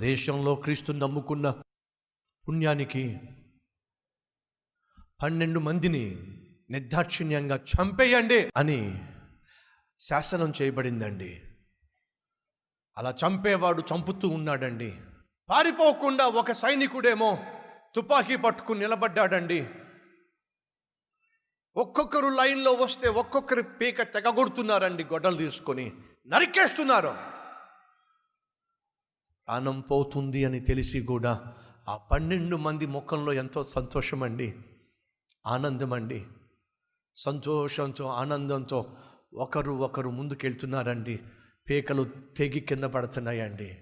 దేశంలో క్రీస్తు నమ్ముకున్న పుణ్యానికి పన్నెండు మందిని నిర్దాక్షిణ్యంగా చంపేయండి అని శాసనం చేయబడిందండి. అలా చంపేవాడు చంపుతూ ఉన్నాడండి. పారిపోకుండా ఒక సైనికుడేమో తుపాకీ పట్టుకుని నిలబడ్డాడండి. ఒక్కొక్కరు లైన్లో వస్తే ఒక్కొక్కరి పీక తెగగొడుతున్నారండి గొడ్డలు తీసుకొని నరికేస్తున్నారు. ప్రాణం పోతుంది అని తెలిసి కూడా ఆ పన్నెండు మంది ముఖంలో ఎంతో సంతోషం అండి ఆనందం అండి సంతోషంతో ఆనందంతో ఒకరు ఒకరు ముందుకెళ్తున్నారండి. పీకలు తెగి కింద పడుతున్నాయండి.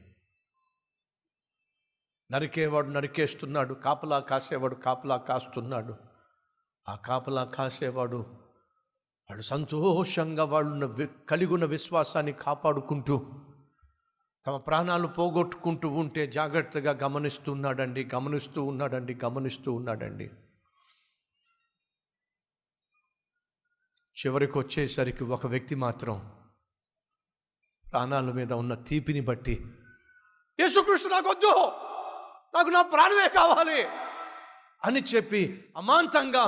నరికేవాడు నరికేస్తున్నాడు కాపలా కాసేవాడు కాపలా కాస్తున్నాడు. ఆ కాపలా కాసేవాడు వాళ్ళు సంతోషంగా వాళ్ళు వి- కలిగి ఉన్న విశ్వాసాన్ని కాపాడుకుంటూ తమ ప్రాణాలు పోగొట్టుకుంటూ ఉంటే జాగ్రత్తగా గమనిస్తూ ఉన్నాడండి గమనిస్తూ ఉన్నాడండి గమనిస్తూ ఉన్నాడండి. చివరికి వచ్చేసరికి ఒక వ్యక్తి మాత్రం ప్రాణాల మీద ఉన్న తీపిని బట్టి యేసుకృష్ణ నాకు వద్దు నాకు నా ప్రాణమే కావాలి అని చెప్పి అమాంతంగా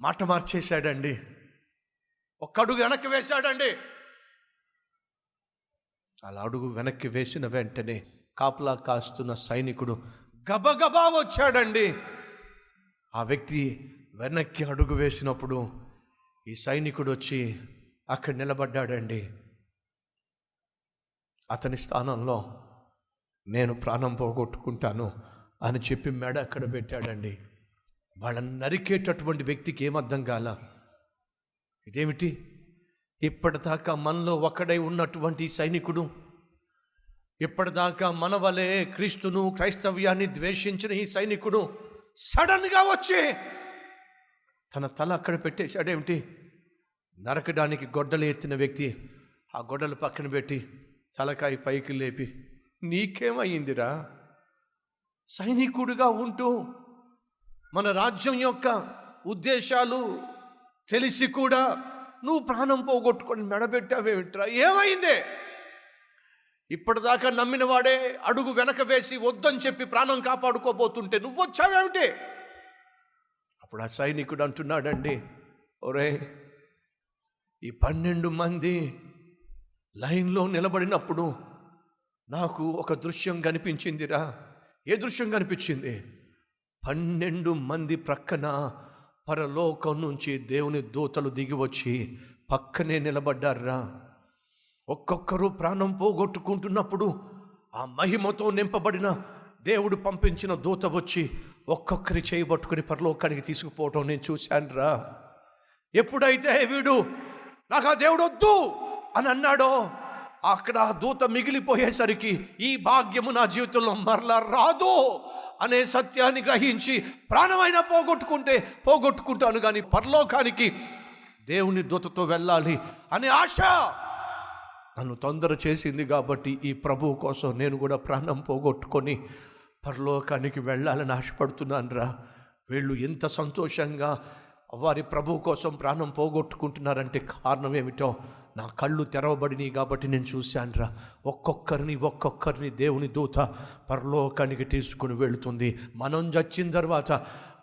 మాట మార్చేశాడండి. ఒక్కడుగు వెనక్కి వేశాడండి. అలా అడుగు వెనక్కి వేసిన వెంటనే కాపలా కాస్తున్న సైనికుడు గబగబా వచ్చాడండి. ఆ వ్యక్తి వెనక్కి అడుగు వేసినప్పుడు ఈ సైనికుడు వచ్చి అక్కడ నిలబడ్డాడండి. అతని స్థానంలో నేను ప్రాణం పోగొట్టుకుంటాను అని చెప్పి మెడ అక్కడ పెట్టాడండి. వాళ్ళని నరికేటటువంటి వ్యక్తికి ఏమర్థం కాల? ఇదేమిటి? ఇప్పటిదాకా మనలో ఒక్కడై ఉన్నటువంటి సైనికుడు ఇప్పటిదాకా మన వలె క్రీస్తును క్రైస్తవ్యాన్ని ద్వేషించిన ఈ సైనికుడు సడన్గా వచ్చి తన తల అక్కడ పెట్టేశాడేమిటి? నరకడానికి గొడ్డలు ఎత్తిన వ్యక్తి ఆ గొడ్డలు పక్కన పెట్టి తలకాయ పైకి లేపి నీకేమయ్యిందిరా సైనికుడిగా ఉంటూ మన రాజ్యం యొక్క ఉద్దేశాలు తెలిసి కూడా నువ్వు ప్రాణం పోగొట్టుకొని మెడబెట్టావేమిట్రా? ఏమైందే? ఇప్పటిదాకా నమ్మిన వాడే అడుగు వెనక వేసి వద్దని చెప్పి ప్రాణం కాపాడుకోబోతుంటే నువ్వు వచ్చావేమిటి? అప్పుడు ఆ సైనికుడు అంటున్నాడండి ఒరే ఈ పన్నెండు మంది లైన్లో నిలబడినప్పుడు నాకు ఒక దృశ్యం కనిపించిందిరా. ఏ దృశ్యం కనిపించింది? పన్నెండు మంది ప్రక్కన పరలోకం నుంచి దేవుని దూతలు దిగి వచ్చి పక్కనే నిలబడ్డారా ఒక్కొక్కరు ప్రాణం పోగొట్టుకుంటున్నప్పుడు ఆ మహిమతో నింపబడిన దేవుడు పంపించిన దూత వచ్చి ఒక్కొక్కరి చేయబట్టుకుని పరలోకానికి తీసుకుపోవటం నేను చూశానురా. ఎప్పుడైతే వీడు నాకు ఆ దేవుడు వద్దు అని అన్నాడో అక్కడ ఆ దూత మిగిలిపోయేసరికి ఈ భాగ్యము నా జీవితంలో మరలా రాదు. అనే సత్యాన్ని గ్రహించి ప్రాణమైన పోగొట్టుకుంటే పోగొట్టుకుంటాను కానీ పరలోకానికి దేవుని దూతతో వెళ్ళాలి అనే ఆశ నన్ను తొందర చేసింది కాబట్టి ఈ ప్రభువు కోసం నేను కూడా ప్రాణం పోగొట్టుకొని పరలోకానికి వెళ్ళాలని ఆశపడుతున్నాను రా వీళ్ళు ఎంత సంతోషంగా వారి ప్రభువు కోసం ప్రాణం పోగొట్టుకుంటున్నారంటే కారణం ఏమిటో నా కళ్ళు తెరవబడినాయి కాబట్టి నేను చూశానురా. ఒక్కొక్కరిని ఒక్కొక్కరిని దేవుని దూత పరలోకానికి తీసుకుని వెళుతుంది. మనం చచ్చిన తర్వాత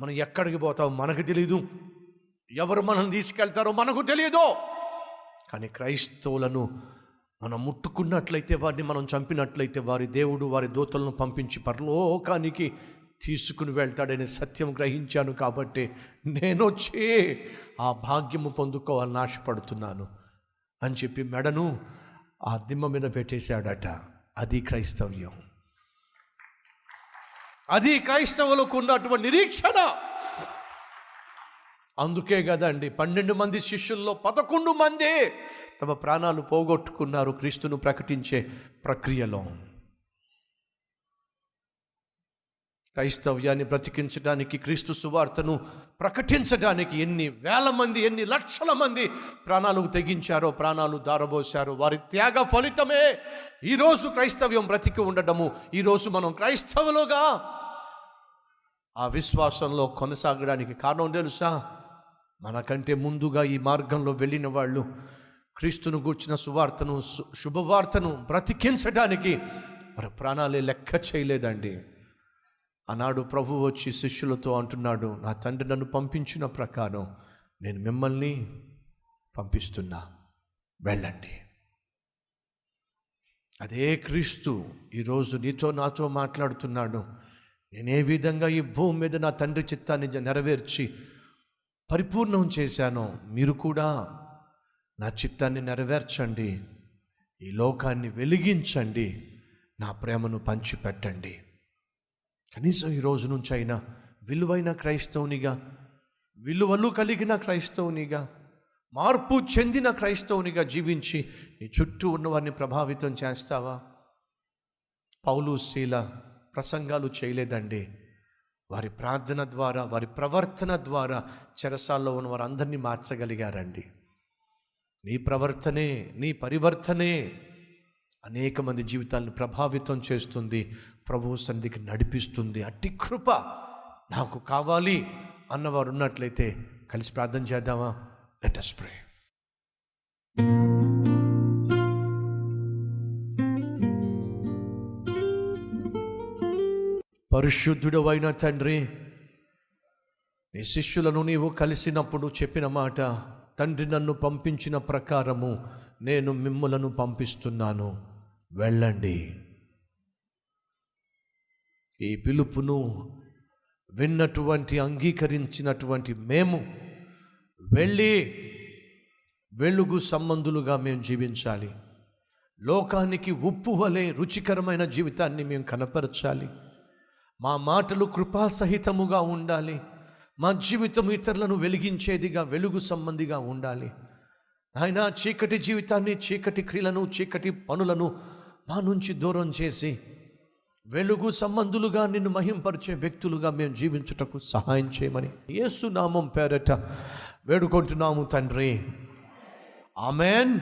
మనం ఎక్కడికి పోతామో మనకు తెలియదు ఎవరు మనం తీసుకెళ్తారో మనకు తెలియదు కానీ క్రైస్తవులను మనం ముట్టుకున్నట్లయితే వారిని మనం చంపినట్లయితే వారి దేవుడు వారి దూతలను పంపించి పరలోకానికి తీసుకుని వెళ్తాడని సత్యం గ్రహించాను కాబట్టి నేను వచ్చి ఆ భాగ్యము పొందుకోవాలని ఆశపడుతున్నాను. అని చెప్పి మెడను ఆ దిమ్మ మీద పెట్టేశాడట. అది క్రైస్తవ్యం. అది క్రైస్తవులకు ఉన్నటువంటి నిరీక్షణ. అందుకే కదండి పన్నెండు మంది శిష్యుల్లో పదకొండు మంది తమ ప్రాణాలు పోగొట్టుకున్నారు క్రీస్తును ప్రకటించే ప్రక్రియలో. క్రైస్తవ్యాన్ని బ్రతికించడానికి క్రీస్తు సువార్తను ప్రకటించడానికి ఎన్ని వేల మంది ఎన్ని లక్షల మంది ప్రాణాలు తెగించారో ప్రాణాలు దారబోశారో వారి త్యాగ ఫలితమే ఈరోజు క్రైస్తవ్యం బ్రతికి ఉండడము. ఈరోజు మనం క్రైస్తవులుగా ఆ విశ్వాసంలో కొనసాగడానికి కారణం తెలుసా? మనకంటే ముందుగా ఈ మార్గంలో వెళ్ళిన వాళ్ళు క్రీస్తును గూర్చిన సువార్తను శుభవార్తను బ్రతికించడానికి మరి ప్రాణాలే లెక్క చేయలేదండి. ఆనాడు ప్రభు వచ్చి శిష్యులతో అంటున్నాడు నా తండ్రి నన్ను పంపించిన ప్రకారం నేను మిమ్మల్ని పంపిస్తున్నా. వెళ్ళండి. అదే క్రీస్తు ఈరోజు నీతో నాతో మాట్లాడుతున్నాడు. నేనే విధంగా ఈ భూమి మీద నా తండ్రి చిత్తాన్ని నెరవేర్చి పరిపూర్ణం చేశానో మీరు కూడా నా చిత్తాన్ని నెరవేర్చండి. ఈ లోకాన్ని వెలిగించండి. నా ప్రేమను పంచిపెట్టండి. కనీసం ఈ రోజు నుంచి అయినా విలువైన క్రైస్తవునిగా విలువలు కలిగిన క్రైస్తవునిగా మార్పు చెందిన క్రైస్తవునిగా జీవించి నీ చుట్టూ ఉన్నవారిని ప్రభావితం చేస్తావా? పౌలు శీల ప్రసంగాలు చేయలేదండి. వారి ప్రార్థన ద్వారా వారి ప్రవర్తన ద్వారా చెరసాల్లో ఉన్న వారందరినీ మార్చగలిగారండి. నీ ప్రవర్తనే నీ పరివర్తనే అనేక మంది జీవితాలను ప్రభావితం చేస్తుంది ప్రభువు సంధికి నడిపిస్తుంది. అట్టి కృప నాకు కావాలి అన్నవారు ఉన్నట్లయితే కలిసి ప్రార్థన చేద్దామా? లెట్ అస్ ప్రే పరిశుద్ధుడు అయిన తండ్రి నీ శిష్యులను నీవు కలిసినప్పుడు చెప్పిన మాట తండ్రి నన్ను పంపించిన ప్రకారము నేను మిమ్ములను పంపిస్తున్నాను. వెళ్ళండి. ఈ పిలుపును విన్నటువంటి అంగీకరించినటువంటి మేము వెళ్ళి వెలుగు సంబంధులుగా మేము జీవించాలి. లోకానికి ఉప్పు వలె రుచికరమైన జీవితాన్ని మేము కనపరచాలి. మా మాటలు కృపాసహితముగా ఉండాలి. మా జీవితం ఇతరులను వెలిగించేదిగా వెలుగు సంబంధిగా ఉండాలి. ఆయన చీకటి జీవితాన్ని చీకటి క్రియలను చీకటి పనులను మా నుంచి దూరం చేసి వెలుగు సంబంధులుగా నిన్ను మహింపరిచే వ్యక్తులుగా మేము జీవించుటకు సహాయం చేయమని ఏసునామం పేరట వేడుకుంటున్నాము తండ్రి. ఆమెన్.